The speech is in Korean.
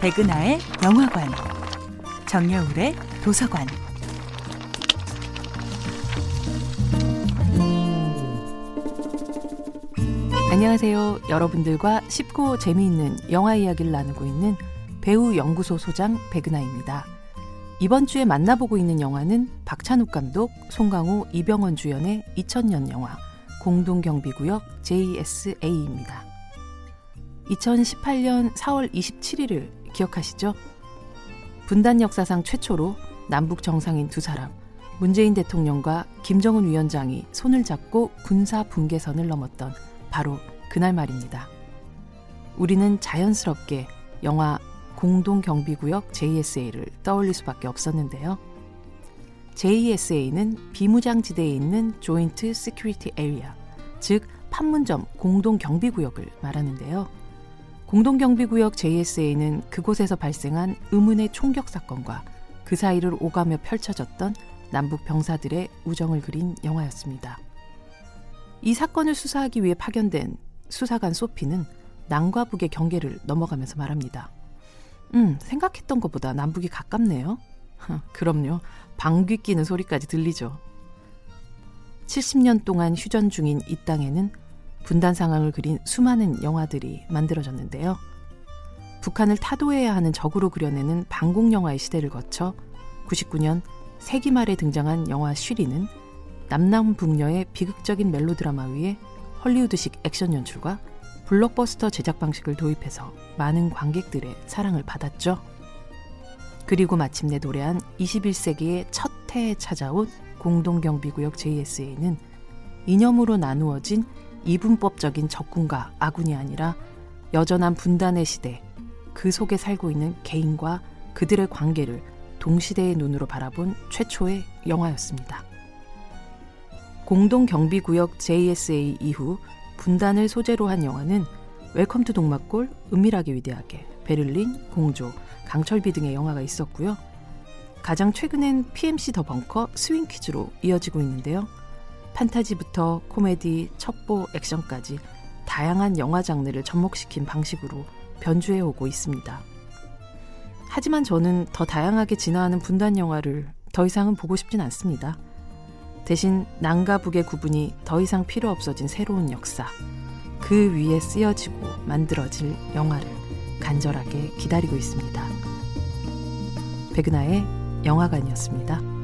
백은하의 영화관, 정여울의 도서관. 안녕하세요. 여러분들과 쉽고 재미있는 영화 이야기를 나누고 있는 배우 연구소 소장 백은하입니다. 이번 주에 만나보고 있는 영화는 박찬욱 감독, 송강호, 이병헌 주연의 2000년 영화 공동경비구역 JSA입니다. 2018년 4월 27일을 기억하시죠? 분단 역사상 최초로 남북 정상인 두 사람, 문재인 대통령과 김정은 위원장이 손을 잡고 군사 분계선을 넘었던 바로 그날 말입니다. 우리는 자연스럽게 영화 공동경비구역 JSA를 떠올릴 수밖에 없었는데요. JSA는 비무장지대에 있는 Joint Security Area, 즉 판문점 공동경비구역을 말하는데요. 공동경비구역 JSA는 그곳에서 발생한 의문의 총격 사건과 그 사이를 오가며 펼쳐졌던 남북 병사들의 우정을 그린 영화였습니다. 이 사건을 수사하기 위해 파견된 수사관 소피는 남과 북의 경계를 넘어가면서 말합니다. 음, 생각했던 것보다 남북이 가깝네요. 그럼요. 방귀 끼는 소리까지 들리죠. 70년 동안 휴전 중인 이 땅에는 분단 상황을 그린 수많은 영화들이 만들어졌는데요. 북한을 타도해야 하는 적으로 그려내는 방공 영화의 시대를 거쳐 99년 세기 말에 등장한 영화 쉬리는 남남북녀의 비극적인 멜로드라마 위에 헐리우드식 액션 연출과 블록버스터 제작 방식을 도입해서 많은 관객들의 사랑을 받았죠. 그리고 마침내 노래한 21세기의 첫 해에 찾아온 공동경비구역 JSA는 이념으로 나누어진 이분법적인 적군과 아군이 아니라 여전한 분단의 시대, 그 속에 살고 있는 개인과 그들의 관계를 동시대의 눈으로 바라본 최초의 영화였습니다. 공동경비구역 JSA 이후 분단을 소재로 한 영화는 Welcome to 동막골, 은밀하게 위대하게, 베를린, 공조, 강철비 등의 영화가 있었고요. 가장 최근엔 PMC 더 벙커, 스윙 퀴즈로 이어지고 있는데요. 판타지부터 코미디, 첩보, 액션까지 다양한 영화 장르를 접목시킨 방식으로 변주해 오고 있습니다. 하지만 저는 더 다양하게 진화하는 분단 영화를 더 이상은 보고 싶진 않습니다. 대신 남과 북의 구분이 더 이상 필요 없어진 새로운 역사, 그 위에 쓰여지고 만들어질 영화를 간절하게 기다리고 있습니다. 백은하의 영화관이었습니다.